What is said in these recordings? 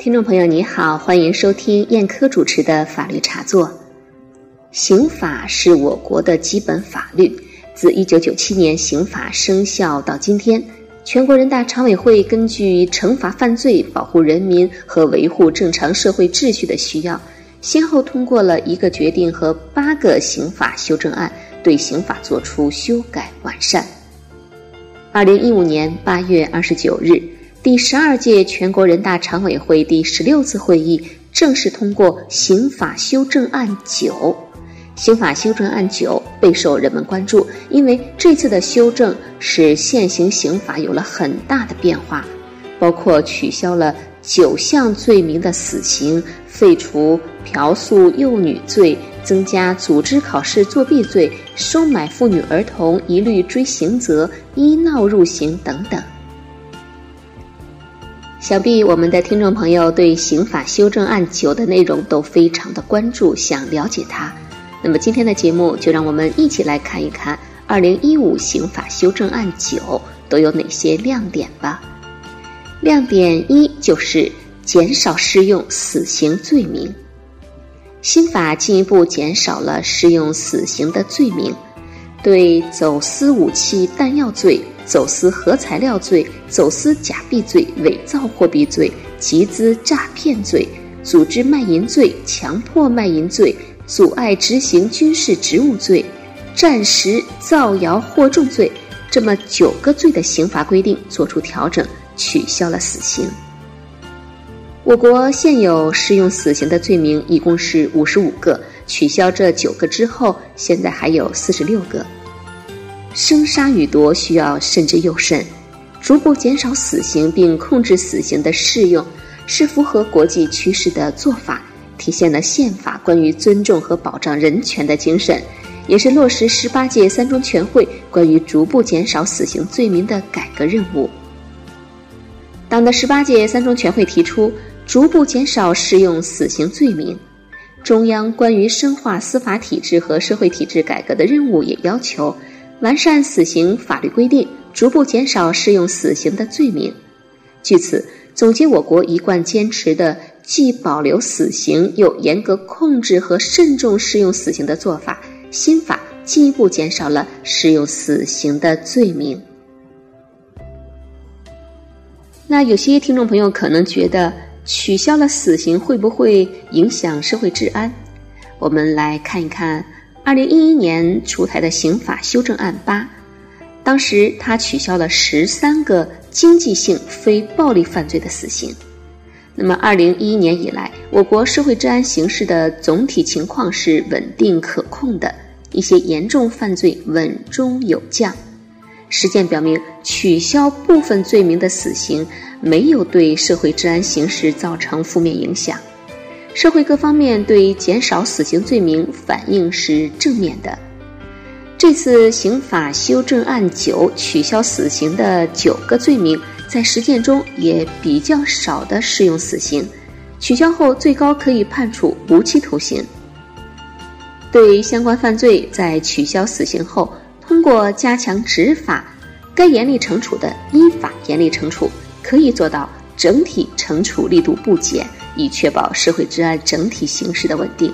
听众朋友，你好，欢迎收听燕科主持的法律茶座。刑法是我国的基本法律，自一九九七年刑法生效到今天，全国人大常委会根据惩罚犯罪、保护人民和维护正常社会秩序的需要，先后通过了一个决定和八个刑法修正案，对刑法作出修改完善。二零一五年八月二十九日。第十二届全国人大常委会第十六次会议正式通过《刑法修正案九》。刑法修正案九备受人们关注，因为这次的修正使现行刑法有了很大的变化，包括取消了九项罪名的死刑，废除嫖宿幼女罪，增加组织考试作弊罪，收买妇女儿童一律追刑责，医闹入刑等等。想必我们的听众朋友对刑法修正案九的内容都非常的关注，想了解它。那么今天的节目就让我们一起来看一看二零一五刑法修正案九都有哪些亮点吧。亮点一就是减少适用死刑罪名，新法进一步减少了适用死刑的罪名，对走私武器弹药罪。走私核材料罪、走私假币罪、伪造货币罪、集资诈骗罪、组织卖淫罪、强迫卖淫罪、阻碍执行军事职务罪、战时造谣惑众罪，这么九个罪的刑罚规定作出调整，取消了死刑。我国现有适用死刑的罪名一共是五十五个，取消这九个之后，现在还有四十六个。生杀予夺需要慎之又慎，逐步减少死刑并控制死刑的适用，是符合国际趋势的做法，体现了宪法关于尊重和保障人权的精神，也是落实十八届三中全会关于逐步减少死刑罪名的改革任务。党的十八届三中全会提出逐步减少适用死刑罪名，中央关于深化司法体制和社会体制改革的任务也要求。完善死刑法律规定，逐步减少适用死刑的罪名。据此，总结我国一贯坚持的既保留死刑又严格控制和慎重适用死刑的做法，新法进一步减少了适用死刑的罪名。那有些听众朋友可能觉得，取消了死刑会不会影响社会治安？我们来看一看。二零一一年出台的刑法修正案八，当时他取消了十三个经济性非暴力犯罪的死刑。那么，二零一一年以来，我国社会治安形势的总体情况是稳定可控的，一些严重犯罪稳中有降。实践表明，取消部分罪名的死刑，没有对社会治安形势造成负面影响。社会各方面对减少死刑罪名反应是正面的。这次刑法修正案九取消死刑的九个罪名，在实践中也比较少的适用死刑，取消后最高可以判处无期徒刑。对相关犯罪在取消死刑后，通过加强执法，该严厉惩处的依法严厉惩处，可以做到整体惩处力度不减。以确保社会治安整体形势的稳定。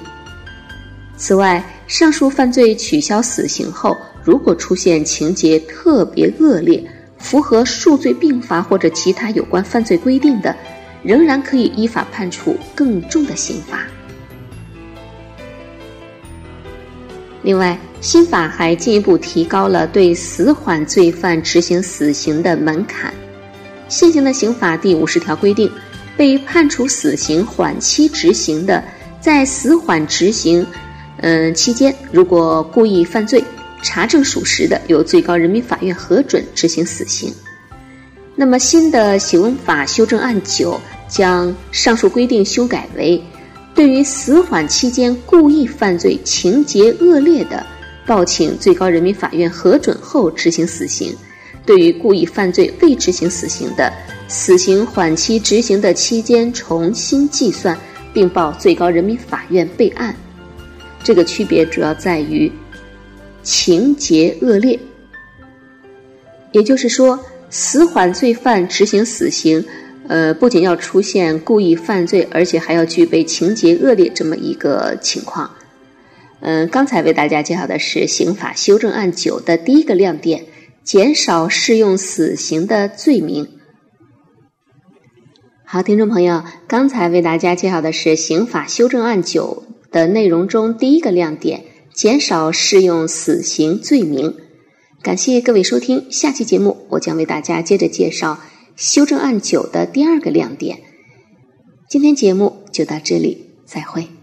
此外，上述犯罪取消死刑后，如果出现情节特别恶劣、符合数罪并罚或者其他有关犯罪规定的，仍然可以依法判处更重的刑罚。另外，新法还进一步提高了对死缓罪犯执行死刑的门槛。现行的刑法第五十条规定。被判处死刑缓期执行的，在死缓执行，嗯期间，如果故意犯罪，查证属实的，由最高人民法院核准执行死刑。那么，新的刑法修正案九将上述规定修改为：对于死缓期间故意犯罪情节恶劣的，报请最高人民法院核准后执行死刑；对于故意犯罪未执行死刑的，死刑缓期执行的期间重新计算，并报最高人民法院备案。这个区别主要在于情节恶劣，也就是说，死缓罪犯执行死刑，呃，不仅要出现故意犯罪，而且还要具备情节恶劣这么一个情况。嗯，刚才为大家介绍的是刑法修正案九的第一个亮点：减少适用死刑的罪名。好，听众朋友，刚才为大家介绍的是刑法修正案九的内容中第一个亮点：减少适用死刑罪名。感谢各位收听，下期节目我将为大家接着介绍修正案九的第二个亮点。今天节目就到这里，再会。